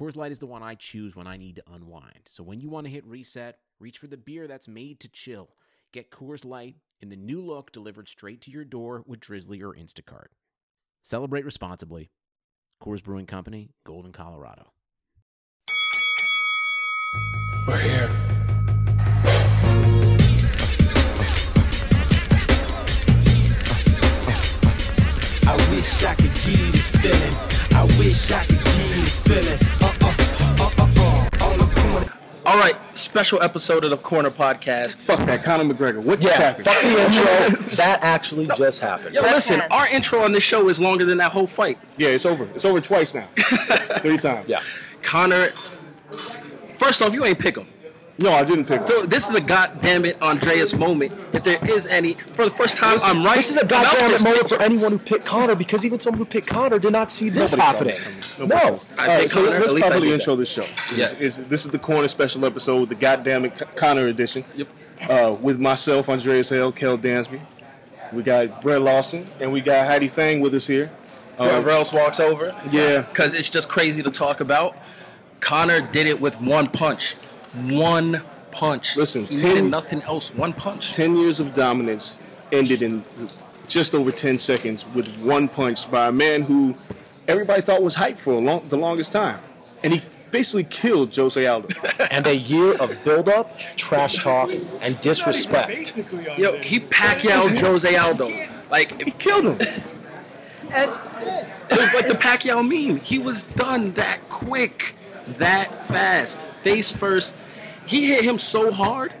Coors Light is the one I choose when I need to unwind. So when you want to hit reset, reach for the beer that's made to chill. Get Coors Light in the new look delivered straight to your door with Drizzly or Instacart. Celebrate responsibly. Coors Brewing Company, Golden, Colorado. We're here. I wish I could give this feeling. I wish I could give this feeling. All right, special episode of the Corner Podcast. Fuck that, Conor McGregor. What just Yeah, happened? fuck the intro. that actually just happened. Yo, listen, our intro on this show is longer than that whole fight. Yeah, it's over. It's over twice now. Three times. Yeah. Conor, first off, you ain't pick him. No, I didn't pick. So this is a goddamn it Andreas moment. If there is any, for the first time, I'm right. This is a about goddamn this. moment for anyone who picked Connor because even someone who picked Connor did not see this Nobody happening. saw this coming. Nobody No. this. I All right, picked so Conor, let's at least I properly intro that. this show. Yes. This is, this is the corner special episode, the goddamn it Connor edition. Yep. Uh, with myself, Andreas Hale, Kel Dansby. We got Brett Lawson, and we got Heidi Fang with us here. Whoever else walks over. Yeah. Because it's just crazy to talk about. Connor did it with one punch. One punch. Listen, he 10 needed nothing else. One punch. 10 years of dominance ended in just over 10 seconds with one punch by a man who everybody thought was hyped for a long, the longest time. And he basically killed Jose Aldo. And a year of build-up, trash talk, and disrespect. Yo, he Pacquiao Jose Aldo. Like, he killed him. and It was like the Pacquiao meme. He was done that quick, that fast, face first. He hit him so hard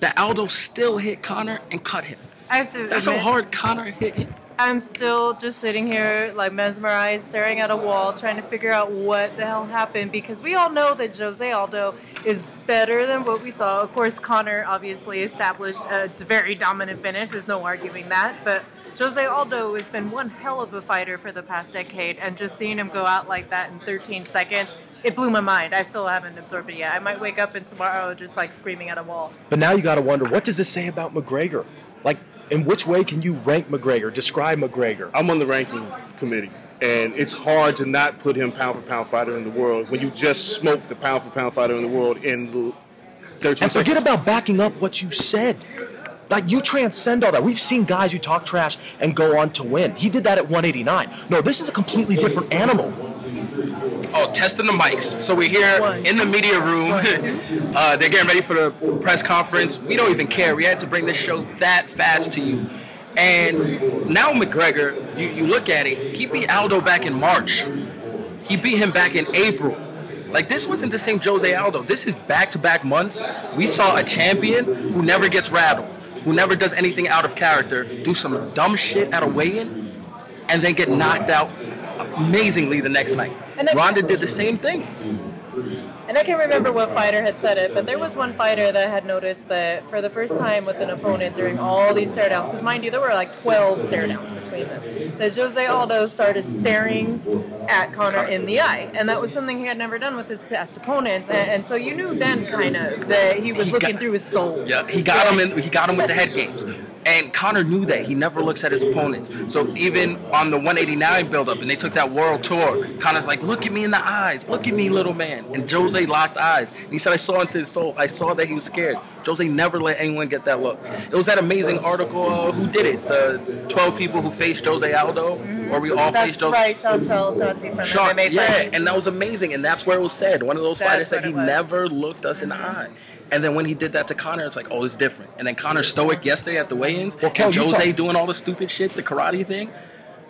that Aldo still hit Connor and cut him. I have to. That's how hard Connor hit him. I'm still just sitting here, like mesmerized, staring at a wall, trying to figure out what the hell happened because we all know that Jose Aldo is better than what we saw. Of course, Connor obviously established a very dominant finish. There's no arguing that. But Jose Aldo has been one hell of a fighter for the past decade, and just seeing him go out like that in 13 seconds. It blew my mind. I still haven't absorbed it yet. I might wake up and tomorrow just like screaming at a wall. But now you got to wonder, what does this say about McGregor? Like, in which way can you rank McGregor? Describe McGregor. I'm on the ranking committee, and it's hard to not put him pound for pound fighter in the world when you just smoked the pound for pound fighter in the world in 13 And forget seconds. about backing up what you said. Like you transcend all that. We've seen guys who talk trash and go on to win. He did that at 189. No, this is a completely different animal. Oh, testing the mics. So we're here in the media room. Uh, they're getting ready for the press conference. We don't even care. We had to bring this show that fast to you. And now McGregor, you, you look at it, he beat Aldo back in March. He beat him back in April. Like this wasn't the same Jose Aldo. This is back-to-back months. We saw a champion who never gets rattled, who never does anything out of character, do some dumb shit at a weigh-in, and then get knocked out amazingly the next night. And Ronda did the same thing. And I can't remember what fighter had said it, but there was one fighter that had noticed that for the first time with an opponent during all these stare downs, because mind you, there were like 12 stare downs between them, that Jose Aldo started staring at Connor in the eye. And that was something he had never done with his past opponents. And, and so you knew then kind of that he was He looking got- through his soul. Yeah, he got him in. He got him with the head games. And Connor knew that he never looks at his opponents. So even on the 189 buildup, and they took that world tour, Connor's like, "Look at me in the eyes, look at me, little man." And Jose locked eyes. And he said, "I saw into his soul. I saw that he was scared." Jose never let anyone get that look. It was that amazing article. Uh, who did it? The 12 people who faced Jose Aldo, or we all That's faced Jose. right, Shanti from Sean, MMA yeah, Fighting. and that was amazing, and that's where it was said. One of those That's fighters said he never looked us in the eye. And then when he did that to Connor, it's like, oh, it's different. And then Connor stoic yesterday at the weigh-ins, Well, Kel, and Jose talk- doing all the stupid shit, the karate thing,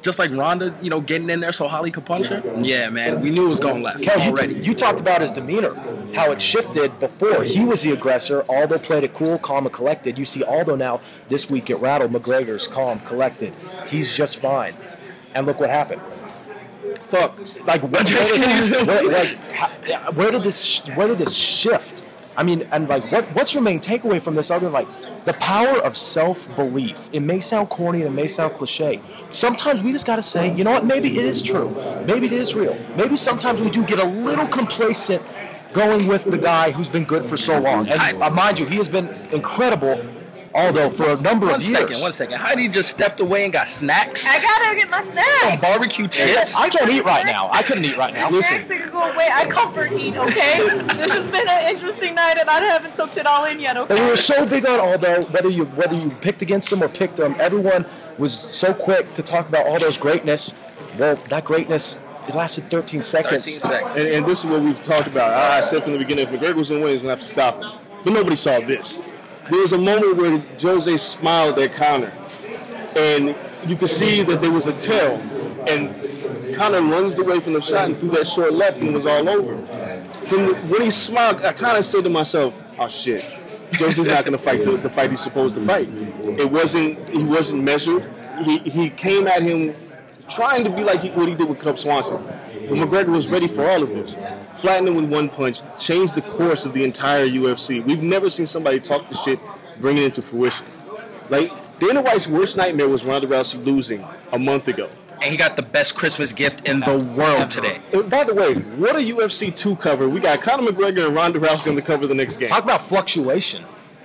just like Ronda, you know, getting in there so Holly could punch her. Yeah, man, we knew it was going left Kel, you, already. you talked about his demeanor, how it shifted before. He was the aggressor. Aldo played it cool, calm, and collected. You see Aldo now this week get rattled. McGregor's calm, collected. He's just fine. And look what happened. Fuck. Like, what, where, did, like, how, where did this? Where did this shift? I mean, and like, what, what's your main takeaway from this? Other like the power of self belief. It may sound corny and it may sound cliche. Sometimes we just got to say, you know what? Maybe it is true. Maybe it is real. Maybe sometimes we do get a little complacent going with the guy who's been good for so long. And uh, mind you, he has been incredible, Aldo, for a number One of years. second, one second. Heidi just stepped away and got snacks, I gotta get my snacks. Some barbecue chips. I can't eat right now. I couldn't eat right now. Snacks Listen. that could go away. I comfort eat, okay? this has been an interesting night, and I haven't soaked it all in yet, Okay. And we were so big on Aldo, whether you whether you picked against him or picked him, everyone was so quick to talk about Aldo's greatness. Well, that greatness it lasted 13 seconds. 13 seconds. And, and this is what we've talked about. I, I said from the beginning, if McGregor was going to win, he's going to have to stop him. But nobody saw this. There was a moment where Jose smiled at Connor, and you could see that there was a tell. And Connor lunged away from the shot and threw that short left and was all over. From the, when he smiled, I kind of said to myself, "Oh shit, Jose's not going to fight the, the fight he's supposed to fight." It wasn't. He wasn't measured. He he came at him trying to be like he, what he did with Cub Swanson. But McGregor was ready for all of this. Flattened him with one punch, changed the course of the entire UFC. We've never seen somebody talk the shit, bring it into fruition. Like Dana White's worst nightmare was Ronda Rousey losing a month ago. And he got the best Christmas gift in the world today. And by the way, what a UFC two cover! We got Conor McGregor and Ronda Rousey on the cover of the next game. Talk about fluctuation.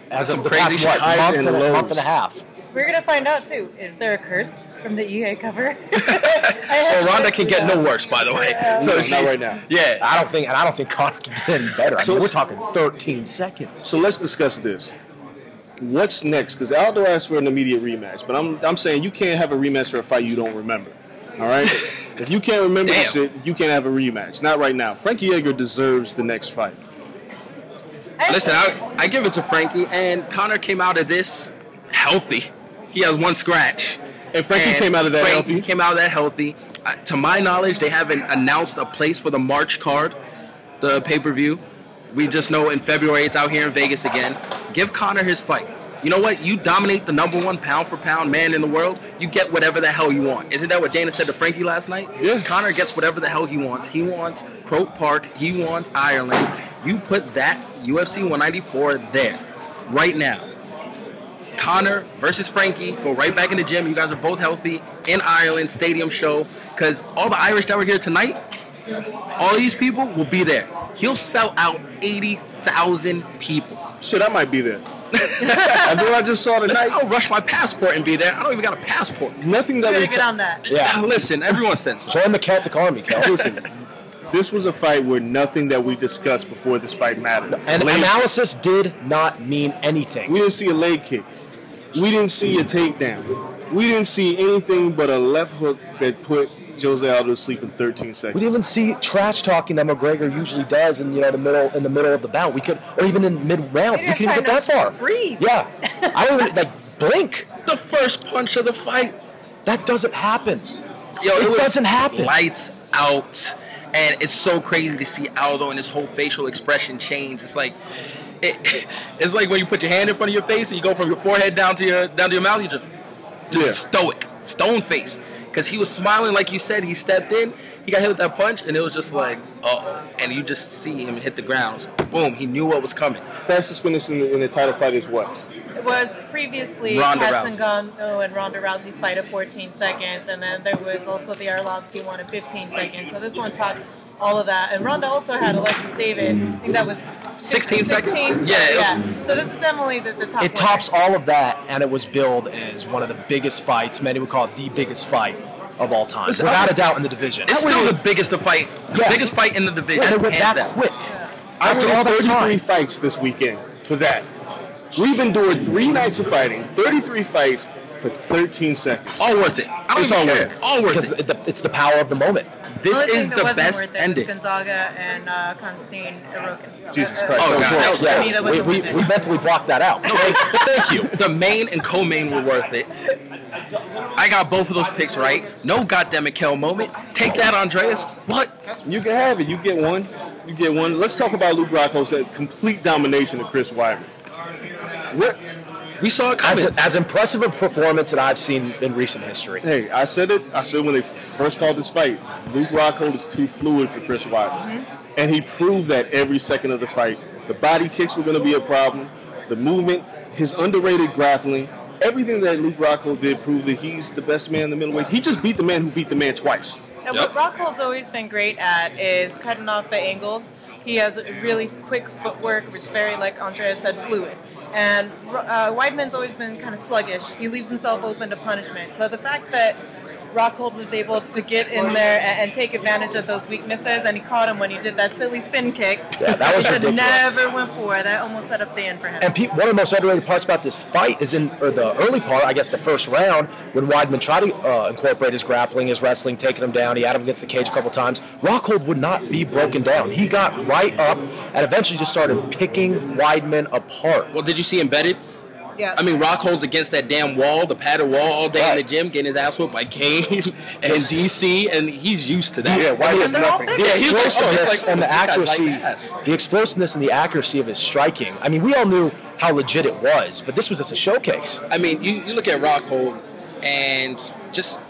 As Some of the crazy past, what, month and and, a, month and a half. We're gonna find out too. Is there a curse from the EA cover? So Ronda can get no worse, by the way. So No, she, not right now. Yeah, I don't think, and I don't think Conor can get any better. I So mean, we're talking 13 seconds. So let's discuss this. What's next? Because Aldo asked for an immediate rematch, but I'm I'm saying you can't have a rematch for a fight you don't remember. All right? if you can't remember the Damn. shit, you can't have a rematch. Not right now. Frankie Edgar deserves the next fight. Listen, I, I give it to Frankie, and Connor came out of this healthy. He has one scratch. And Frankie came out of that Frankie healthy. came out of that healthy. Uh, to my knowledge, they haven't announced a place for the March card, the pay per view. We just know in February it's out here in Vegas again. Give Connor his fight. You know what? You dominate the number one pound for pound man in the world. You get whatever the hell you want. Isn't that what Dana said to Frankie last night? Yeah. Connor gets whatever the hell he wants. He wants Croke Park. He wants Ireland. You put that UFC 194 there, right now. Connor versus Frankie. Go right back in the gym. You guys are both healthy in Ireland stadium show because all the Irish that were here tonight, all these people will be there. He'll sell out eighty thousand people. Shit, I might be there. After what I just saw Listen, tonight, I'll rush my passport and be there. I don't even got a passport. nothing that We're we gonna get on that. Yeah. Listen, everyone said so. Join the Celtic Army, Kel. Listen, this was a fight where nothing that we discussed before this fight mattered. And Leg- analysis did not mean anything. We didn't see a leg kick. We didn't see a takedown. We didn't see anything but a left hook that put Jose Aldo to sleep in 13 seconds. We didn't even see trash talking that McGregor usually does in you know the middle in the middle of the bout. We could, or even in mid round, We we didn't couldn't get that far. breathe. Yeah, I don't even like blink. The first punch of the fight. That doesn't happen. Yo, It was doesn't happen. Lights out, and it's so crazy to see Aldo and his whole facial expression change. It's like, it, it's like when you put your hand in front of your face and you go from your forehead down to your down to your mouth. You just, just Yeah. stoic, stone face. because he was smiling like you said. He stepped in, he got hit with that punch, and it was just like, uh oh. And you just see him hit the ground. Boom, he knew what was coming. Fastest finish in the, in the title fight is what? It was previously Ronda Katz Rousey. Zingano and Ronda Rousey's fight of 14 seconds, and then there was also the Arlovsky one of 15 seconds. So this one tops all of that. And Ronda also had Alexis Davis. I think that was 16 seconds? 16, Yeah, it was- So this is definitely the, the top. It winner. tops all of that, and it was billed as one of the biggest fights. Many would call it the biggest fight of all time, Listen, without a doubt in the division. It's still the biggest to fight, Yeah. biggest fight in the division. and it went hands that quick. I After went all 33 time. fights this weekend for that. We've endured three nights of fighting, 33 fights for 13 seconds. All worth it. I don't It's all care. worth it. All worth Because it. it- the- it's the power of the moment. This only thing is the best worth it was ending. Gonzaga and uh, Konstantin Erokhin. Jesus Uh, Christ. Oh, God, horrible. that was To me, that we, we, we mentally blocked that out. Thank, thank you. The main and co-main were worth it. I got both of those picks right. No goddamn it, Kel moment. Take that, Andreas. What? You can have it. You get one. You get one. Let's talk about Luke Rockhold's uh, complete domination of Chris Weidman. What? We saw it As, coming. as impressive a performance that I've seen in recent history. Hey, I said it. I said when they first called this fight, Luke Rockhold is too fluid for Chris Weidman, mm-hmm. and he proved that every second of the fight. The body kicks were going to be a problem. The movement, his underrated grappling, everything that Luke Rockhold did proved that he's the best man in the middleweight. He just beat the man who beat the man twice. And Yep. what Rockhold's always been great at is cutting off the angles. He has a really quick footwork, which very, like Andrea said, fluid. And uh, Weidman's always been kind of sluggish. He leaves himself open to punishment. So the fact that Rockhold was able to get in there and, and take advantage of those weaknesses, and he caught him when he did that silly spin kick. Yeah, that was he should ridiculous. never went for. That almost set up the end for him. And pe- one of the most underrated parts about this fight is in or the early part, I guess the first round, when Weidman tried to uh, incorporate his grappling, his wrestling, taking him down. He had him against the cage a couple times. Rockhold would not be broken down. He got right up and eventually just started picking Weidman apart. Well, did you see embedded? Yeah. I mean, Rockhold's against that damn wall, the padded wall, all day in the gym, getting his ass whooped by Cain and DC, and he's used to that. Yeah, why is they're all nothing. The Yeah, he was like, oh, explosiveness like, and the oh, this guy's accuracy, like the explosiveness and the accuracy of his striking. I mean, we all knew how legit it was, but this was just a showcase. I mean, you, you look at Rockhold and just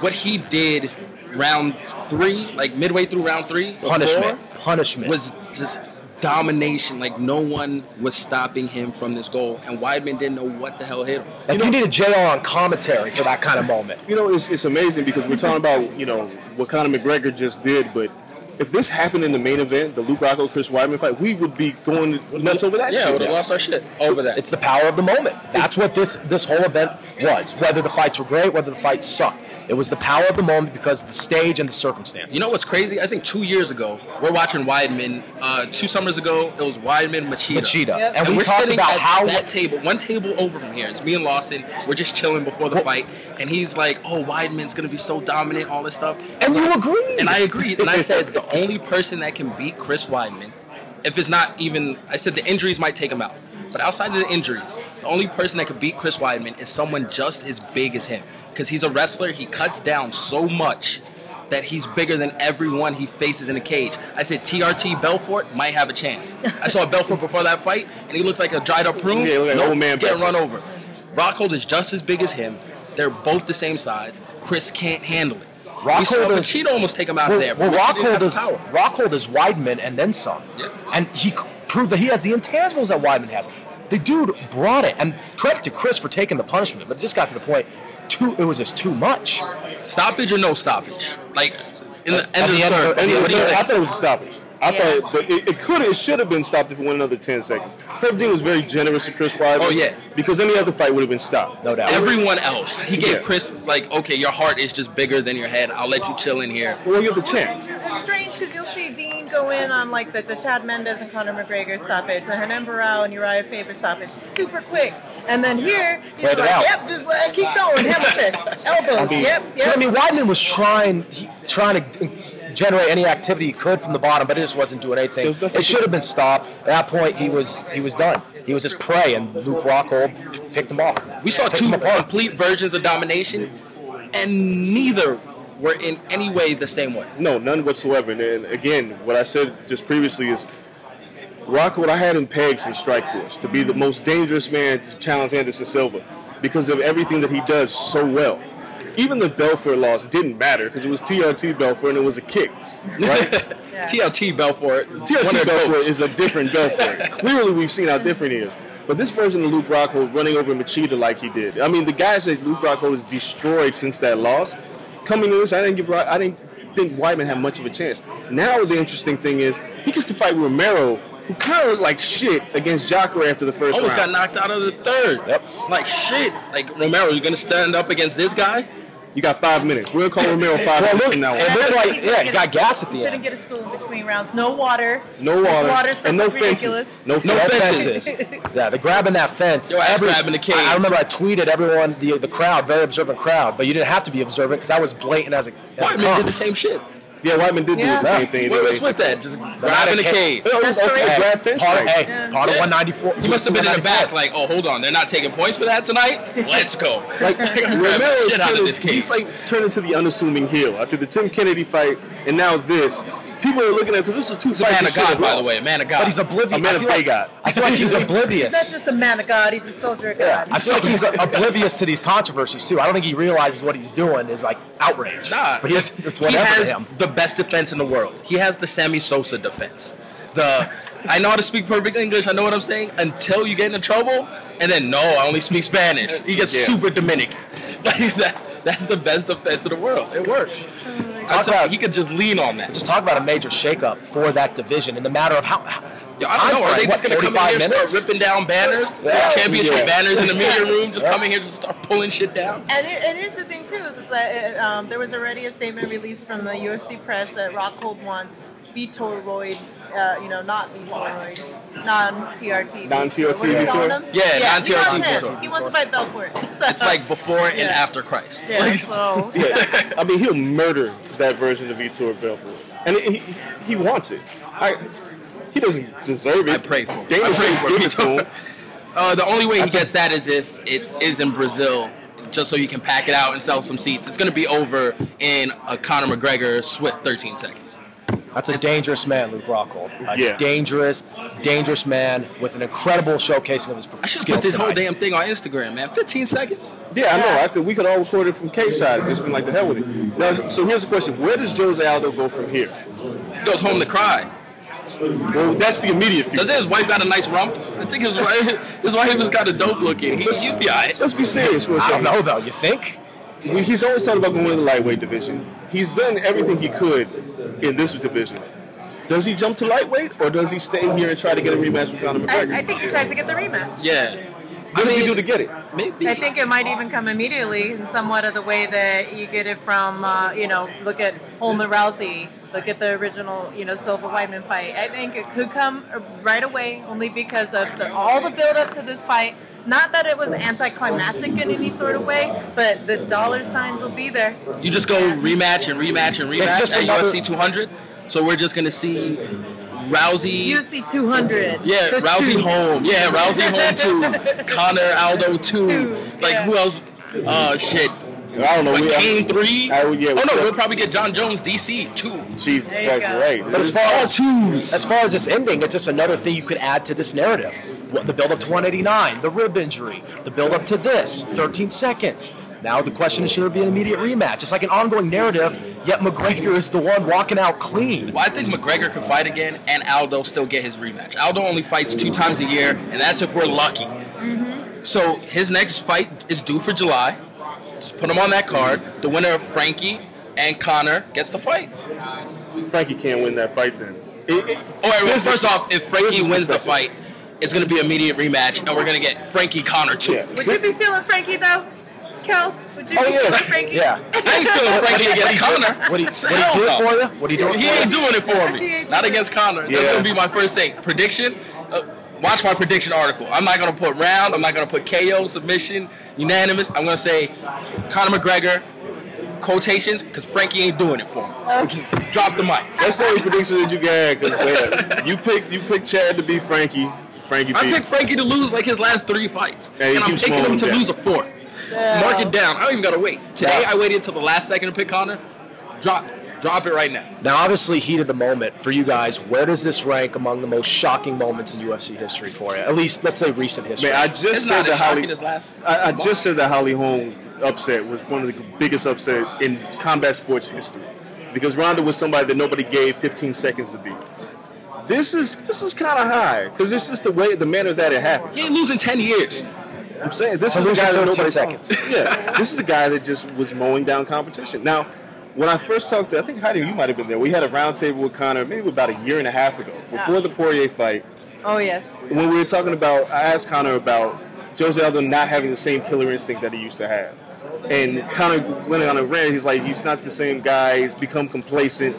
what he did round three, like midway through round three, before, Punishment, punishment. was just domination. Like no one was stopping him from this goal, and Weidman didn't know what the hell hit him. Like you need a JR on commentary for that kind of moment. You know, it's, it's amazing because we're talking about, you know, what Conor McGregor just did, but if this happened in the main event, the Luke Rockhold Chris Weidman fight, we would be going nuts over that Yeah, shit. we would have lost our shit over that. It's the power of the moment. That's what this this whole event was. Whether the fights were great, whether the fights sucked, it was the power of the moment because of the stage and the circumstances. You know what's crazy? I think two years ago, we're watching Weidman. Uh, two summers ago, it was Weidman Machida. Machida, Yep. and, And, we we're talked sitting about at how that table, one table over from here. It's me and Lawson. We're just chilling before the Well- fight, and he's like, "Oh, Weidman's gonna be so dominant, all this stuff." and you agreed. And I agreed. And I said the only person that can beat Chris Weidman, if it's not even, I said the injuries might take him out. But outside of the injuries, the only person that could beat Chris Weidman is someone just as big as him. Because he's a wrestler, he cuts down so much that he's bigger than everyone he faces in a cage. I said TRT Belfort might have a chance. I saw Belfort before that fight, and he looked like a dried up prune. Yeah, like Nope, old man he's getting Belfort. run over. Rockhold is just as big as him. They're both the same size. Chris can't handle it. we saw Rockhold is- Machida almost take him out well, of there. well but Machida didn't have Rockhold is. Rockhold is Weidman and then some. Yeah. And he proved that he has the intangibles that Weidman has. The dude brought it, and credit to Chris for taking the punishment, but it just got to the point. Too, it was just too much. Stoppage or no stoppage? Like in the end of the the end of third. the- do I thought it was a stoppage. I Yeah. thought, but it, it could, it should have been stopped if it went another ten seconds. Herb Dean was very generous to Chris Weidman. Oh, yeah. because any other fight would have been stopped. No doubt. Everyone else, he gave Yeah. Chris like, okay, your heart is just bigger than your head. I'll let you chill in here. Well, you have the champ. It's strange because you'll see Dean go in on like the, the Chad Mendes and Conor McGregor stoppage, the Renan Barão and Urijah Faber stoppage, super quick. And then here, he's Played like, yep, just let keep going, hammer fist, elbows, yep, yep. I mean, Weidman was trying, he, trying to generate any activity he could from the bottom, but it just wasn't doing anything. It should have been stopped. At that point, he was he was done. He was his prey, and Luke Rockhold picked him off. We saw two complete versions of domination, and neither were in any way the same way. No, none whatsoever. And, again, what I said just previously is Rockhold, I had him pegged in Strike Force to be the most dangerous man to challenge Anderson Silva because of everything that he does so well. Even the Belfort loss didn't matter because it was TRT Belfort and it was a kick, right? TLT Belfort. is one TRT of the Belfort goats. is a different Belfort. Clearly, we've seen how different he is. But this version of Luke Rockhold running over Machida like he did. I mean, the guys that Luke Rockhold has destroyed since that loss. Coming to this, I didn't give. I didn't think Weidman had much of a chance. Now the interesting thing is he gets to fight Romero, who kind of looked like shit against Jacare after the first Almost got knocked out of the third. Yep. Like shit. Like Romero, you're gonna stand up against this guy? You got five minutes. We're gonna call Romero five Well, minutes look, from now it on. looked like yeah, gonna he get got gas stool- at the end. Shouldn't get a stool in between rounds. No water. No water, water stuff and no fences. ridiculous. No, No No fences. fences. yeah, the grabbing that fence. Yo, ass grabbing the cage. I, I remember I tweeted everyone, the the crowd, very observant crowd, but you didn't have to be observant because that was blatant as a. As it Weidman did the same shit. Yeah, Weidman did Yeah. do the same thing. What, what's with that? Just But not grabbing the a cage. It was That's ultimate correct. grab fence Part, fight. hey, Yeah. part of 194. He must have been in the back, like, oh, hold on, they're not taking points for that tonight. Let's go. Like I'm grabbing Romero the is shit out of turning, this cage. he's like turned into the unassuming heel after the Tim Kennedy fight and now this. People are looking at because this is two He's a man of God, by the way, a man of God. But he's oblivious. A man of feel like- God. I feel like he's He's not just a man of God. He's a soldier of God. Yeah, God. I feel like he's oblivious to these controversies too. I don't think he realizes what he's doing is like outrage. Nah, but he's, it's he has to him. the best defense in the world. He has the Sammy Sosa defense. The I know how to speak perfect English. I know what I'm saying. Until you get into trouble, and then no, I only speak Spanish. He gets Yeah. super Dominican. Like that's that's the best defense in the world. It works. Mm. Talk Until about- he could just lean on that. Just talk about a major shakeup for that division in the matter of how. Yo, I don't know. Are they just gonna come in here and start ripping down banners? Yeah. There's championship Yeah. banners in the media room. Just Yeah. coming here to start pulling shit down. And, here- and here's the thing too: is that uh, um, there was already a statement released from the UFC press that Rockhold wants Vitoroid, uh, you know, not Vitor Vitoroid, non-TRT. Non-TRT What are we calling Vitor? him? Yeah, he non-TRT wants him. Vitor. He wants to fight Belfort. So, It's like before and after Christ. yeah, Like, so Yeah, I mean he'll murder that version of Vitor Belfort, and he he wants it. I, he doesn't deserve it. I pray for him. Dana I pray should for give him. it to him. Uh, the only way he gets that is if it is in Brazil, just so you can pack it out and sell some seats. It's going to be over in a Conor McGregor swift 13 seconds. That's a dangerous man, Luke Rockhold. A Yeah. dangerous, dangerous man with an incredible showcasing of his I should skills put this whole damn thing on Instagram, man. 15 seconds. Yeah, I know. I could. We could all record it from K side. Just been like the hell with it. Now, so here's the question: Where does Jose Aldo go from here? He goes home to cry. Well, that's the immediate future. Doesn't his wife got a nice rump? I think his wife, his wife is kind of dope looking. He, he'd be alright. Let's be serious for a I don't second. know though. You think? He's always talked about going to the lightweight division. He's done everything he could in this division. Does he jump to lightweight, or does he stay here and try to get a rematch with Conor McGregor? I, I think he tries to get the rematch. Yeah. What does he do to get it? Maybe. I think it might even come immediately in somewhat of the way that you get it from, uh, you know, look at Holman Rousey, look at the original, you know, Silva Weidman fight. I think it could come right away only because of the, all the build up to this fight. Not that it was anticlimactic in any sort of way, but the dollar signs will be there. You just go rematch and rematch and rematch just at another- UFC 200. So we're just gonna see Rousey. UFC 200. Yeah, The Rousey twos. home. Yeah, Rousey Holm two. Connor Aldo two. Two, Like yeah. who else? Uh, shit. I don't know. Like we- Kane three. I would- yeah, oh no, we- we'll probably get Jon Jones DC two. Jesus There Christ, go. right? But as far All as twos. as far as this ending, it's just another thing you could add to this narrative. What, the build up to 189, the rib injury, the build up to this, 13 seconds. Now the question is, should there be an immediate rematch? It's like an ongoing narrative. Yet McGregor is the one walking out clean. Well, I think McGregor could fight again, and Aldo still get his rematch. Aldo only fights two times a year, and that's if we're lucky. Mm-hmm. So his next fight is due for July. Just put him on that card. The winner of Frankie and Connor gets the fight. Frankie can't win that fight then. It- it- All right, well, business- first off, if Frankie wins the perspective. fight, it's going to be an immediate rematch, and we're going to get Frankie Connor too. Yeah. Would you be feeling Frankie though? Kel, would you Oh, be yes. Frankie? Yeah. I ain't feeling Frankie against Connor. What he, what he Hell do it no. for you? What he do it He ain't doing it for me. Not against Connor. That's gonna be my first thing. Prediction. Uh, watch my prediction article. I'm not gonna put round. I'm not gonna put KO submission unanimous. I'm gonna say Conor McGregor quotations because Frankie ain't doing it for me. Drop the mic. That's the only prediction that you got because you picked you picked Chad to beat Frankie. Frankie I picked Frankie to lose like his last three fights, Yeah, and I'm keep picking him to down. lose a fourth. Mark it down. I don't even gotta wait. Today I waited until the last second to pick Connor. Drop, drop it right now. Now, obviously, heat of the moment for you guys. Where does this rank among the most shocking moments in UFC history for you? At least, let's say recent history. Man, I just It's said not that Holly. last. I, I just said that Holly Holm upset was one of the biggest upset in combat sports history because Ronda was somebody that nobody gave 15 seconds to beat. This is this is kind of high because this is the way the manner that it happened. He ain't losing 10 years. I'm saying this is the guy that nobody seconds. saw. Yeah, this is the guy that just was mowing down competition. Now, when I first talked to, I think Heidi, you might have been there. We had a roundtable with Connor maybe about a year and a half ago, before the Poirier fight. Oh yes. When we were talking about, I asked Connor about Jose Aldo not having the same killer instinct that he used to have, and Connor went on a rant. He's like, he's not the same guy. He's become complacent.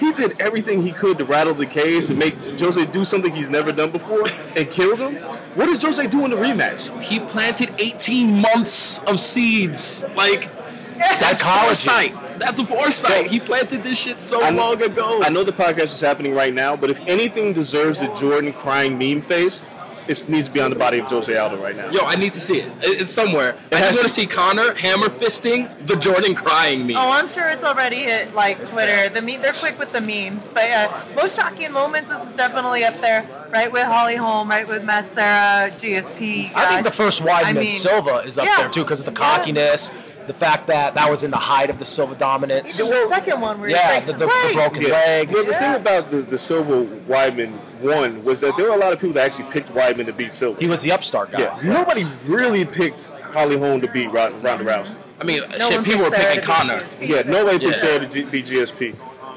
He did everything he could to rattle the cage to make Jose do something he's never done before and killed him. What does Jose do in the rematch? He planted 18 months of seeds. Like, that's Psychology. foresight. That's a foresight. He planted this shit so I know- long ago. I know the podcast is happening right now, but if anything deserves the Jordan crying meme face, it needs to be on the body of Jose Aldo right now. Yo, I need to see it. It- It's somewhere. I just want to- to see Connor hammer fisting the Jordan crying me. Oh, I'm sure it's already hit like Twitter. The me- they're quick with the memes, but yeah, most shocking moments is definitely up there, right with Holly Holm, right with Matt Serra, GSP. I think the first Weidman I mean, Silva is up yeah. there too because of the Yeah. cockiness, the fact that that was in the height of the Silva dominance. The second one where he Yeah, breaks the, his the, the broken Yeah. leg. Well, the Yeah. thing about the, the Silva Weidman one was that there were a lot of people that actually picked Weidman to beat Silva. He was the upstart guy. yeah, nobody really picked Holly Holm to beat Ronda, Ronda Rousey. I mean, No shit, one people were picking to Connor. GSP. Yeah, nobody picked Yeah. Serra to G- beat GSP.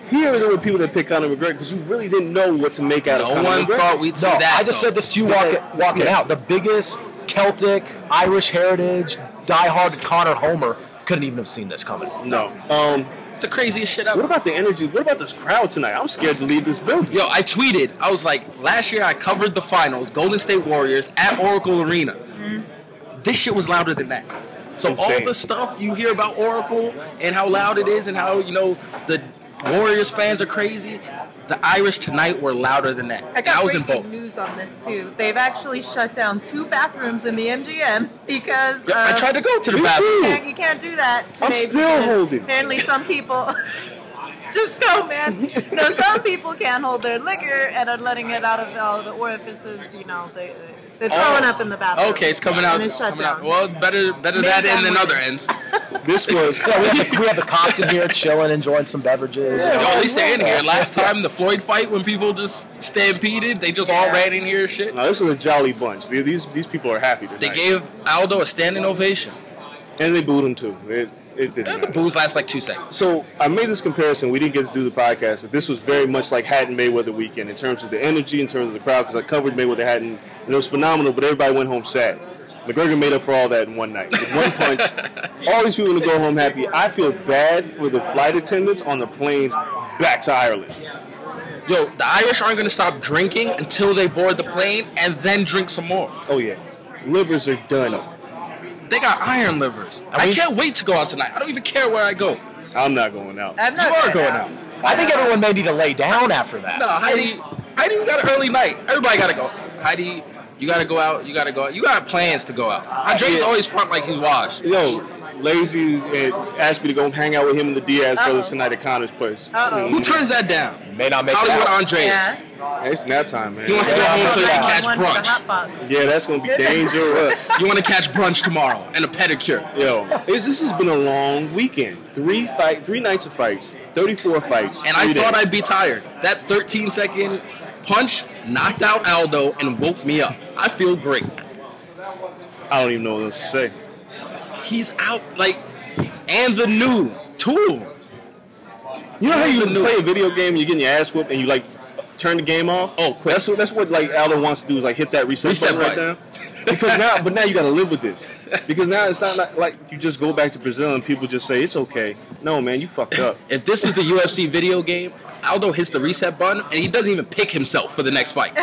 Here, there were people that picked Conor McGregor because you really didn't know what to make out No of Conor one thought we'd see No, that. I just though. said this to you walking, walking Yeah. out. The biggest Celtic, Irish heritage, diehard Connor Homer couldn't even have seen this coming. No. Um, It's the craziest shit what about the energy? What about this crowd tonight? I'm scared to leave this building. Yo, I tweeted. I was like, last year I covered the finals, Golden State Warriors at Oracle Arena. Mm-hmm. This shit was louder than that. So Insane. all the stuff you hear about Oracle and how loud it is and how you know the Warriors fans are crazy. The Irish tonight were louder than that. I got I was in both. news on this too. They've actually shut down two bathrooms in the MGM because Yeah, I uh, tried to go to the bathroom. You can't, you can't do that. I'm still holding. Apparently, some people just go, man. No, some people can't hold their liquor and are letting it out of all the orifices. You know, they they're oh. throwing up in the bathroom. Oh. Okay, it's coming out. And it's shut coming out. Well, better better that end than other ends. This was. Yeah, we have the, we have the cops in here chilling, enjoying some beverages. you Yo, know. at least they're in here. Last time the Floyd fight, when people just stampeded, they just all Yeah. ran in here shit. No, this is a jolly bunch. These these people are happy tonight. They gave Aldo a standing ovation. and they booed him too. It it didn't. And the booze last like two seconds. So I made this comparison. We didn't get to do the podcast. That this was very much like Hatton Mayweather weekend in terms of the energy, in terms of the crowd. Because I covered Mayweather Hatton, and it was phenomenal. But everybody went home sad. McGregor made up for all that in one night. With one punch, all these people to go home happy. I feel bad for the flight attendants on the planes back to Ireland. Yo, the Irish aren't gonna stop drinking until they board the plane and then drink some more. Oh yeah, livers are done. They got iron livers. I can't wait to go out tonight. I don't even care where I go. I'm not going out. I'm You not are going out. I think everyone may need to lay down after that. No, Heidi. Heidi, you got an early night. Everybody gotta go. Heidi, you gotta go out. You gotta go out. You got plans to go out. Andre's Yeah. always front like he's washed. Yo, Lazy uh, asked me to go hang out with him and the Diaz brothers Uh-oh. tonight at Connor's place. Uh-oh. Who turns that down? May not make Hollywood it out. Andres. Yeah. Hey, it's nap time, man. He wants to go Yeah, home so he can catch One for the brunch. Yeah, that's gonna be dangerous. You want to catch brunch tomorrow and a pedicure. Yo, this has been a long weekend. Three fight, three nights of fights, thirty-four fights, And I three thought. I'd be tired. That 13 second punch knocked out Aldo and woke me up. I feel great. I don't even know what else to say. He's out like, and the new tool. You know how you play a video game and you're getting your ass whooped and you like turn the game off? Oh, quick. That's what that's what like Aldo wants to do is like hit that reset, Reset button right button. now. Because now, but now you got to live with this. Because now it's not like, like you just go back to Brazil and people just say it's okay. No, man, you fucked up. If this was the UFC video game, Aldo hits the reset button and he doesn't even pick himself for the next fight.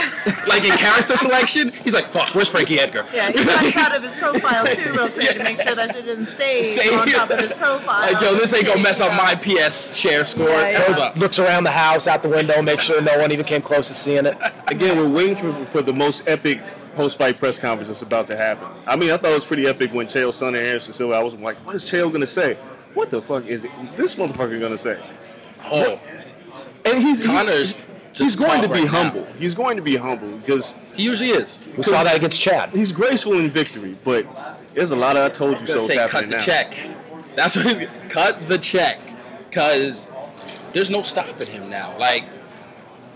like in character selection, he's like, "Fuck, where's Frankie Edgar?" Yeah, he checks out of his profile too, real quick, to make sure that shit doesn't save Save. on top of his profile. Like, yo, this ain't gonna mess up my PS share score. Yeah, yeah. Hold Goes, up. looks around the house, out the window, make sure no one even came close to seeing it. Again, we're waiting for for the most epic post-fight press conference that's about to happen. I mean, I thought it was pretty epic when Chael Sonnen and Anderson Silva. I was like, what is Chael gonna say? What the fuck is it, this motherfucker gonna say? Oh, And he's Connor's he's just going to be right now. humble. He's going to be humble because he usually is. We saw that against Chad. he's graceful in victory, but There's a lot of I told you I'm gonna so say cut the now. check. That's what he's cut the check, because there's no stopping him now. Like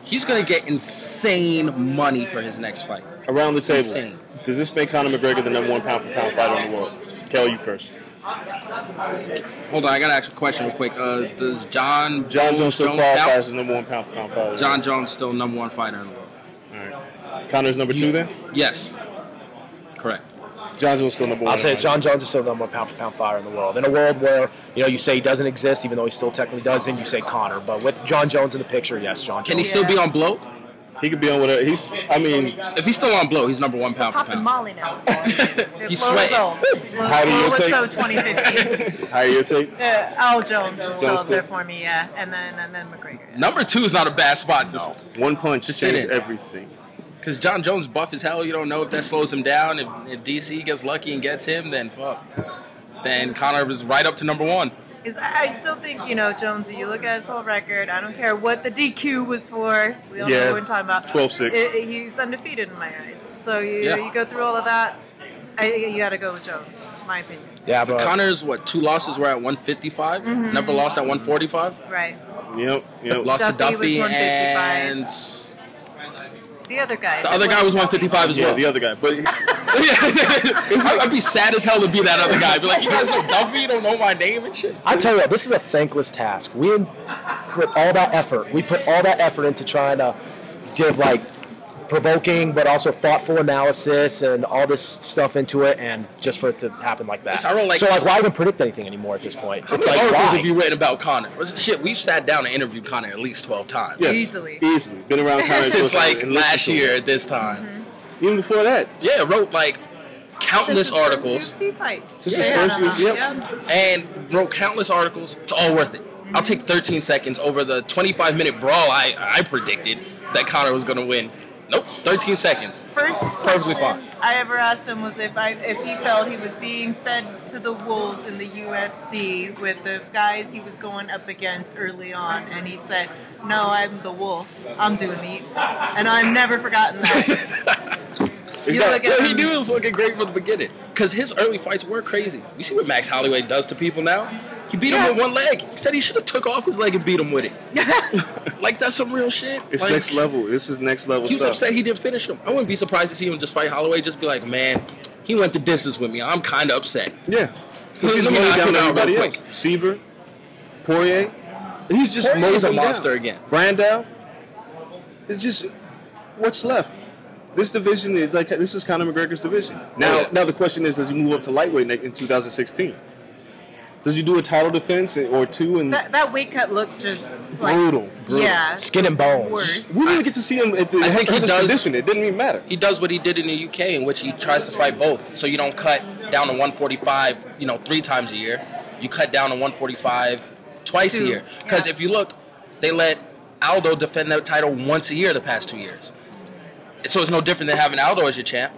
he's gonna get insane money for his next fight. Around the table, Insane. does this make Conor McGregor the number one pound for pound fighter in the world? Kel, you first. Hold on, I gotta ask a question real quick. Uh, does Jon Jon Jones still Jones qualifies count? as the number one pound for pound fighter. Jon Jones is still number one fighter in the world. All right. Conor's number two then. Yes, correct. Jon Jones is still number one. I'll say in it's the Jon Jones is still the number one pound for pound fighter in the world. In a world where you know you say he doesn't exist, even though he still technically does, then you say Connor. But with Jon Jones in the picture, yes, Jon. Can he Jones. still be on blow? He could be on whatever. He's. I mean, If he's still on blow, he's number one pound for Popping pound. Molly now. He's Blow sweating. How do you take- so 2015. how you take? uh, Al Jones is still up there for me, yeah, and then and then McGregor. Number two is not a bad spot to One punch Just sit changes everything. Because Jon Jones buff as hell. You don't know if that slows him down. If, if DC gets lucky and gets him, then fuck. Then Connor was right up to number one. Is I I still think you know Jones. You look at his whole record. I don't care what the DQ was for. We all Yeah, know what we're talking about. 12-6. It- it- he's undefeated in my eyes. So you Yeah. you go through all of that. I, you got to go with Jones, in my opinion. Yeah, but Connor's what two losses were at 155. Mm-hmm. Never lost at 145. Right. Yep. Yep. Lost to Duffy was Duffy 155. and The other guy. the other guy was 155 as Yeah, well. the other guy. But I'd I'd be sad as hell to be that other guy. Be like, you guys don't know Duffy, you don't know my name and shit. I tell you what, this is a thankless task. We put all that effort. We put all that effort into trying to give like provoking, but also thoughtful analysis and all this stuff into it, and just for it to happen like that. Yes, I wrote, like- so, like, why even predict anything anymore at this point? How It's many like, articles why? have you written about Connor? Was- Shit, we've sat down and interviewed Connor at least 12 times. yes, Easily. easily been around Conor Since like last year at this time. Mm-hmm. Even before that, Yeah, wrote like countless Since his first articles. UFC fight. Since his Yeah, first UFC, yep. and wrote countless articles. It's all worth it. I'll take 13 seconds over the 25 minute brawl I, I predicted that Connor was going to win. Nope, 13 seconds. First Perfectly question fine. I ever asked him was if I if he felt he was being fed to the wolves in the UFC with the guys he was going up against early on, and he said, "No, I'm the wolf. I'm doing the," and I've never forgotten that. you look at Yeah, he him, knew it was looking great from the beginning. Because his early fights were crazy. You see what Max Holloway does to people now? He beat Yeah. him with one leg. He said he should have took off his leg and beat him with it. like that's some real shit. it's Like, next level. This is next level He was stuff. upset he didn't finish him. I wouldn't be surprised to see him just fight Holloway. Just be like, man, he went the distance with me. I'm kind of upset. Yeah. Because he's Let me mowing down him out real quick. Siver, Poirier. He's just Poirier's a monster down. again. Brandao. It's just what's left. This division, is like this is Conor McGregor's division. Now, Yeah. now the question is, does he move up to lightweight in 2016? Does he do a title defense or two? And that, that weight cut looked just like Brutal, brutal. yeah, Skin and bones. worse. we didn't get to see him at the I think he hurt his does- condition. It didn't even matter. He does what he did in the UK, in which he tries to fight both. So you don't cut down to 145, you know, three times a year. You cut down to 145 twice a year. Because yeah. if you look, they let Aldo defend that title once a year the past two years. So it's no different than having Aldo as your champ.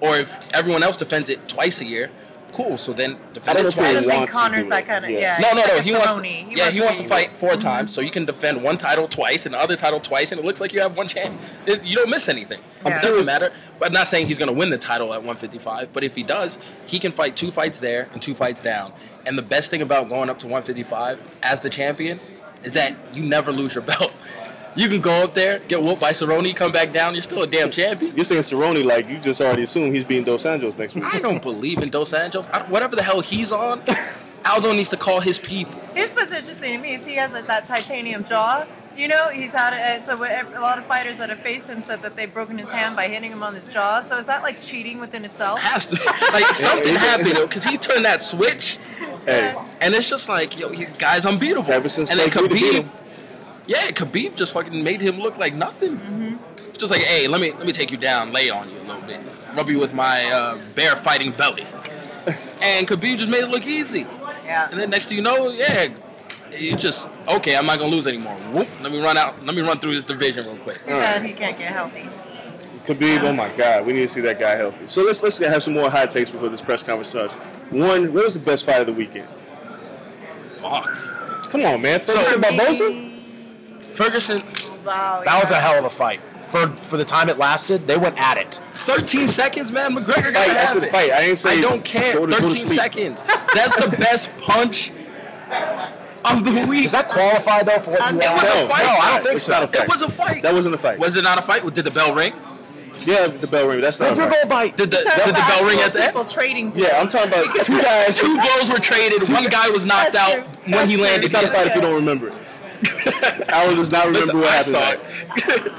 Or if everyone else defends it twice a year, cool. So then defend I don't it know if I don't twice. think to Connor's do that it. kind of Yeah. yeah. No, he's no, like no. a He wants. Cerrone. yeah, he wants to fight 4 mm-hmm. times, so you can defend one title twice and the other title twice, and it looks like you have one champ. It- You don't miss anything. Yeah. It doesn't matter. But I'm not saying he's going to win the title at 155, but if he does, he can fight two fights there and two fights down. And the best thing about going up to 155 as the champion is that you never lose your belt. You can go up there, get whooped by Cerrone, come back down, you're still a damn champion. You're saying Cerrone like you just already assume he's beating Dos Anjos next week. I don't believe in Dos Anjos. I whatever the hell he's on, Aldo needs to call his people. Here's what's interesting to me is he has like, that titanium jaw. You know, he's had it. And so a lot of fighters that have faced him said that they've broken his hand by hitting him on his jaw. So is that like cheating within itself? has to like something happened because he turned that switch Hey, and it's just like yo you guys unbeatable Ever since and then Blake beat Khabib him. Yeah Khabib just fucking made him look like nothing It's just like hey let me let me take you down lay on you a little bit rub you with my uh, bear fighting belly and Khabib just made it look easy Yeah. and then next thing you know yeah you just okay I'm not gonna lose anymore Whoop, let me run out let me run through this division real quick Too bad he can't get healthy. Khabib, oh my God, we need to see that guy healthy. So let's let's have some more high takes before this press conference starts. One, what was the best fight of the weekend? fuck Come on, man. First So- Ferguson Barboza? Ferguson Wow. That was a hell of a fight. For for the time it lasted, they went at it. 13 seconds, man. McGregor got Fight, to I have said it. fight. I ain't say I don't care. go to- go to 13 sleep. seconds. That's the best punch of the week. Does that qualified though for what Um, you it want? was a No, fight. no, I don't think It's so. not a It It was a fight. That wasn't a fight. Was it not a fight? Did the bell ring? yeah, the bell ring. That's not a If you're fight. going by Did the, did the bell ring at the end? people trading. Yeah, I'm talking about two guys. Two blows were traded. One guy was knocked That's out true. when That's he landed. It's not a fight if you don't remember it. I will just not remember Listen, what I happened.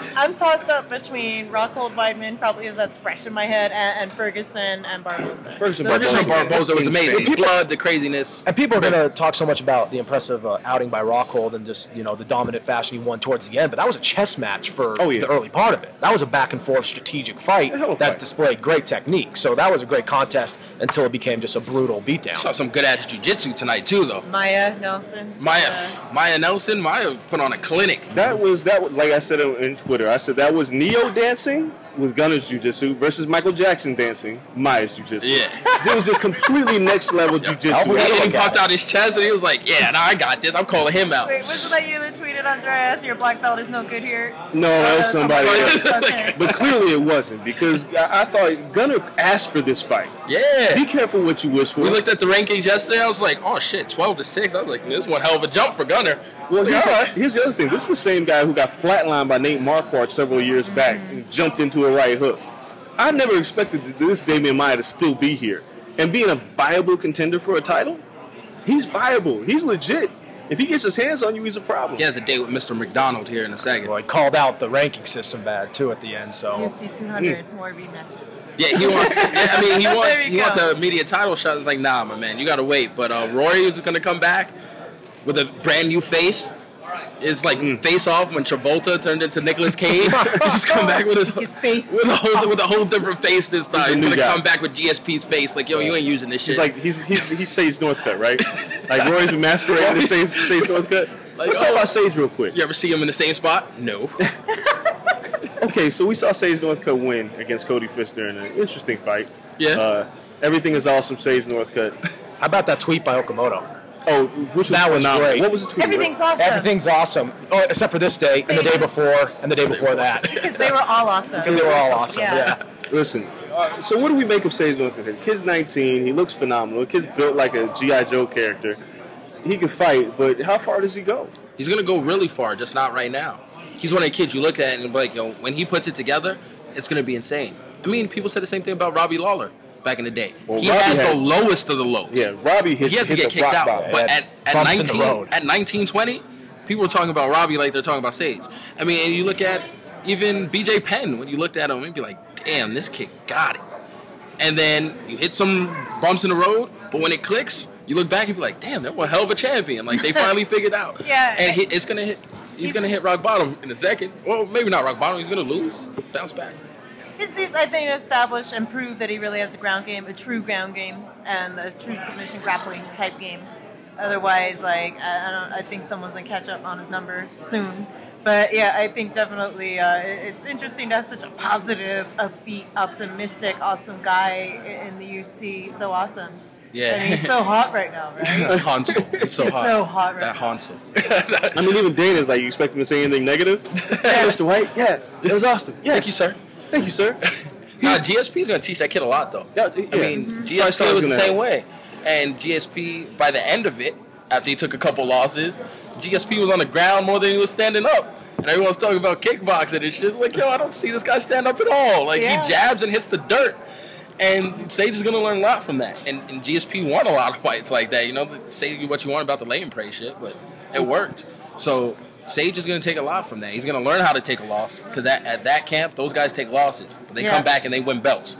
saw I'm tossed up between Rockhold Weidman, probably because that's fresh in my head, and, and Ferguson and Barboza. Ferguson Those are Ferguson my. Barbosa was amazing. Insane. Blood, the craziness. And people are going to talk so much about the impressive uh, outing by Rockhold and just you know the dominant fashion he won towards the end, but that was a chess match for Oh, yeah. the early part of it. That was a back and forth strategic fight A hell of a that fight. displayed great technique. So that was a great contest until it became just a brutal beatdown. Saw some good ass jujitsu tonight too, though. Maia Nelson. Maia, Uh, Maia Nelson, Maia put on a clinic. That was that. Was, like I said in Twitter, I said that was Neo dancing with Gunnar's jujitsu versus Michael Jackson dancing Maia's jujitsu. Yeah. it was just completely next level jujitsu. Alfred And he popped out his chest and he was like, "Yeah, no, I got this. I'm calling him out." Wait, wasn't that you that tweeted Andreas? Your black belt is no good here. No, that was Uh, somebody else. But clearly it wasn't because I, I thought Gunnar asked for this fight. Yeah. Be careful what you wish for. We looked at the rankings yesterday. I was like, "Oh shit, 12 to six. I was like, "This one hell of a jump for Gunner." Well, Like, here's, all right. here's the other thing. This is the same guy who got flatlined by Nate Marquardt several years back and jumped into a right hook. I never expected this Demian Maia to still be here and being a viable contender for a title. He's viable. He's legit. If he gets his hands on you, he's a problem. He has a date with Mr. MacDonald here in a second. Well, he called out the ranking system bad too at the end. So UFC 200 more rematches. Yeah, he wants. yeah, I mean, he wants. He you wants a media title shot. It's like, nah, my man, you gotta wait. But uh, Rory is gonna come back with a brand new face. It's like face off when Travolta turned into Nicolas Cage. He's just come back with his, His face. with a whole with a whole different face this time. He's a He's, gonna guy. come back with GSP's face. Like, yo, you ain't using this shit. He's like he's he's he's Sage Northcutt, right? like Roy's been masquerading as Sage, Sage Northcutt. Like, Let's talk oh. about Sage real quick. you ever see him in the same spot? No. Okay, so we saw Sage Northcutt win against Cody Pfister in an interesting fight. Yeah. Uh, everything is awesome, Sage Northcutt. how about that tweet by Okamoto? Oh, which That was phenomenal. great. What was the tweet? Everything's awesome. Everything's awesome, oh, except for this day and the day before and the day before that. Because they were all awesome. Because they were all awesome. Yeah. Yeah. Listen, uh, so what do we make of Sage Northcutt? The kid's 19. He looks phenomenal. Kid's built like a GI Joe character. He can fight, but how far does he go? He's gonna go really far, just not right now. He's one of the kids you look at and be like, yo, when he puts it together, it's gonna be insane. I mean, people said the same thing about Robbie Lawler back in the day. Well, he Robbie had, the lowest of the lows. Yeah, Robbie hit, he had to hit get kicked out. bottom. But at, at bumps in the 19, at 19, 20, people were talking about Robbie like they're talking about Sage. I mean, and you look at even BJ Penn, when you looked at him, you'd be like, damn, this kid got it. And then you hit some bumps in the road, but when it clicks, you look back and be like, damn, they're one hell of a champion. Like they finally figured out. Yeah. And he, it's gonna hit. He's, He's- gonna hit rock bottom in a second. Well, maybe not rock bottom. He's gonna lose, bounce back. It's these, I think, establish and prove that he really has a ground game, a true ground game, and a true submission grappling type game. Otherwise, like I, I don't, I think someone's gonna catch up on his number soon. But yeah, I think definitely uh, it's interesting to have such a positive, upbeat, optimistic, awesome guy in the UFC. So awesome. Yeah. and he's so hot right now, right? Hansel. He's so He's hot. so hot right that now. Hansel. I mean, even Dana's like, you expect him to say anything negative? yeah, Mr. White. Yeah, it was awesome. Yes. Thank you, sir. Thank you, sir. Nah, GSP is gonna teach that kid a lot, though. Yeah, I yeah. mean, Mhm. GSP Five-star's was the same help. way, and GSP by the end of it, after he took a couple losses, GSP was on the ground more than he was standing up. And everyone's talking about kickboxing and shit. It's like, yo, I don't see this guy stand up at all. Like Yeah. he jabs and hits the dirt. And Sage is gonna learn a lot from that. And, and GSP won a lot of fights like that. You know, say what you want about the lay and pray shit, but it worked. So Sage is gonna take a lot from that. He's gonna learn how to take a loss because at, at that camp, those guys take losses. But they Yeah. come back and they win belts.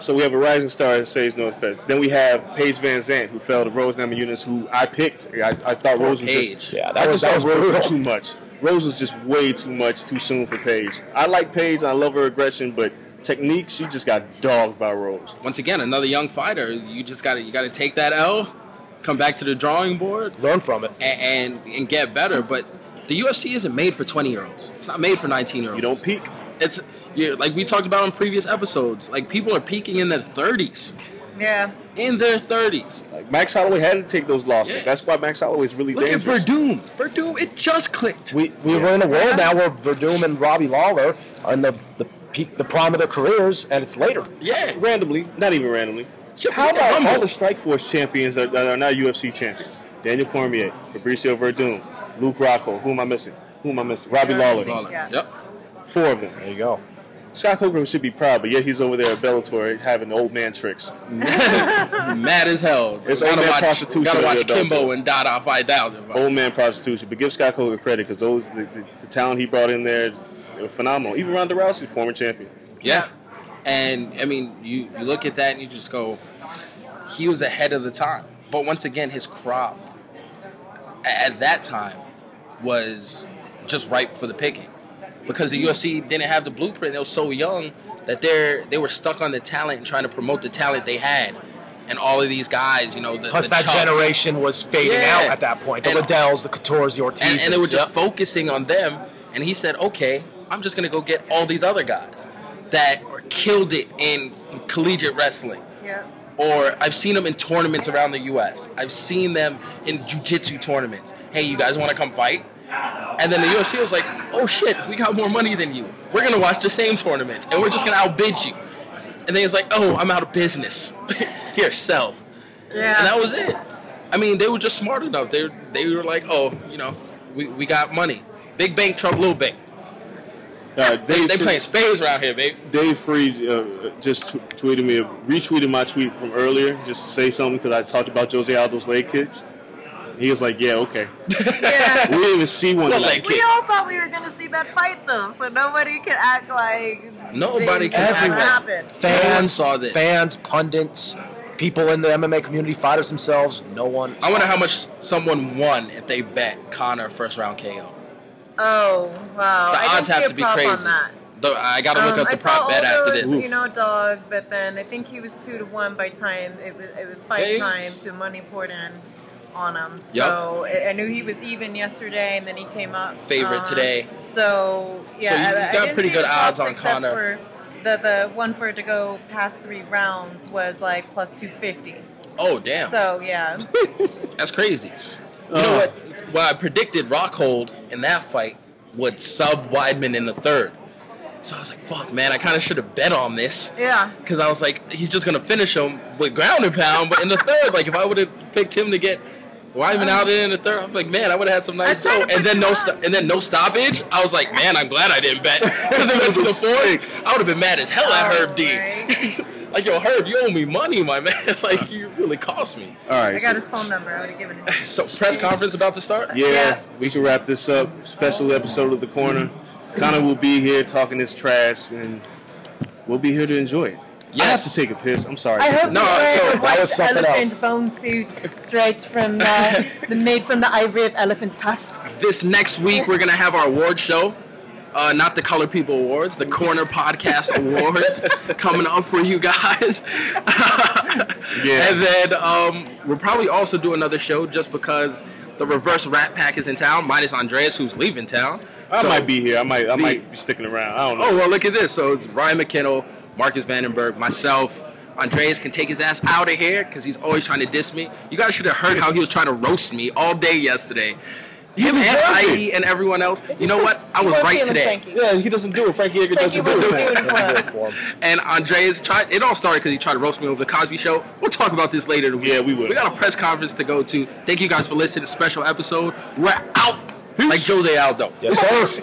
So we have a rising star in Sage Northcutt. Then we have Paige Van Zant, who fell to Rose Namajunas, who I picked. I, I thought Rose was Paige. just Yeah, I that was just that was Rose was too much. Rose was just way too much, too soon for Paige. I like Paige. I love her aggression, but technique, she just got dogged by Rose. once again another young fighter you just gotta you gotta take that l come back to the drawing board Learn from it. and and, and get better but the ufc isn't made for 20 year olds it's not made for 19 year olds You don't peak. it's you like we talked about on previous episodes like people are peaking in their 30s Yeah. in their 30s Like Max Holloway had to take those losses. Yeah. That's why Max Holloway is really look dangerous. at Werdum Werdum it just clicked We, we were in a world now where Werdum and Robbie Lawler and the, the peak, the prime of their careers, and it's later. Yeah, randomly, not even randomly. Chip How about all the Strikeforce champions that, that are now UFC champions? Daniel Cormier, Fabricio Werdum, Luke Rockhold. Who am I missing? Who am I missing? Robbie Lawler. Lawler. Yeah. Yep. Four of them. There you go. Scott Coker should be proud, but yet he's over there at Bellator having old man tricks. Mad as hell. It's gotta old man watch, prostitution Gotta over watch Kimbo Bellator. and Dada fight down. Old man prostitution. But give Scott Coker credit because those the, the, the talent he brought in there they were phenomenal. Even Ronda Rousey, former champion. Yeah. And I mean, you, you look at that and you just go, he was ahead of the time. But once again, his crop at that time was just ripe for the picking. Because the UFC didn't have the blueprint. They were so young that they're they were stuck on the talent and trying to promote the talent they had. And all of these guys, you know, the, Plus, the that Chucks. generation was fading Yeah. out at that point. The And- Liddells, the Coutures, the Ortizes. and, and they were just Yep. focusing on them. And he said, "Okay, I'm just gonna go get all these other guys that killed it in collegiate wrestling, Yeah. or I've seen them in tournaments around the U.S. I've seen them in jujitsu tournaments. Hey, you guys want to come fight?" And then the UFC was like, "Oh shit, we got more money than you. We're gonna watch the same tournament and we're just gonna outbid you." And then he's like, "Oh, I'm out of business. Here, sell." Yeah. And that was it. I mean, they were just smart enough. They they were like, oh, you know, we, we got money. Big bank, Trump, little bank. Uh, They, Dave, they Fre- playing spades around here, babe. Dave Freed uh, just t- tweeted me, retweeted my tweet from earlier just to say something because I talked about Jose Aldo's leg kicks. He was like, "Yeah, okay." Yeah. We didn't even see one. What tonight. leg We kick? all thought we were gonna see that fight though, so nobody could act like Nobody they- can that act like- happened. Fans saw this. Fans, pundits, people in the MMA community, fighters themselves. No one. I wonder how much someone won if they bet Conor first round KO. Oh wow! The odds have to be crazy. On that. The, I gotta look Um, up I the prop bet after this. as, You know, dog, but then I think he was two to one by time it was it was fight Hey. time. The money poured in on him, so I, I knew he was even yesterday, and then he came up Favorite uh, today. So yeah, So you- I- you I got pretty good odds on. For the the one for it to go past three rounds was like plus two fifty. Oh damn, So yeah, that's crazy. You know what? Well, I predicted Rockhold in that fight would sub Weidman in the third. So I was like, fuck, man, I kind of should have bet on this. yeah. Because I was like, he's just gonna finish him with ground and pound. But in the third, like if I would have picked him to get Weidman out in the third, I'm like, man, I would have had some nice I tried And then no, on. sto- and then no stoppage. I was like, man, I'm glad I didn't bet because it went to the fourth. I would have been mad as hell at Oh, Herb D. like, yo, Herb, you owe me money, my man. like, you really cost me. All right. I so- got his phone number. I would have given it. So press conference about to start. Yeah, Yeah. we can wrap this up. Special episode of the corner. Conor will be here talking this trash, and we'll be here to enjoy it. I have to take a piss. I'm sorry. I hope No, he's wearing so a that white elephant else. bone suit straight from uh, the made from the ivory of elephant tusk. This next week, we're gonna have our award show. Uh, not the Color People Awards, the Corner Podcast Awards coming up for you guys. Yeah. And then um, we'll probably also do another show just because the Reverse Rat Pack is in town, minus Andreas, who's leaving town. I So- might be here. I might. I The- might be sticking around. I don't know. Oh well, look at this. So it's Ryan McKinnell, Marcus Vandenberg, myself. Andreas can take his ass out of here because he's always trying to diss me. You guys should have heard how he was trying to roast me all day yesterday. Him and deserved it. Heidi and everyone else. It's You know what? I was right feeling today. Frankie. Yeah, he doesn't do it. Frankie Edgar Frankie doesn't do it. doing it. And Andreas tried. It all started because he tried to roast me over the Cosby Show. We'll talk about this later. in the week. Yeah, we will. We got a press conference to go to. Thank you guys for listening to the special episode. We're out like Jose Aldo. Yes, sir.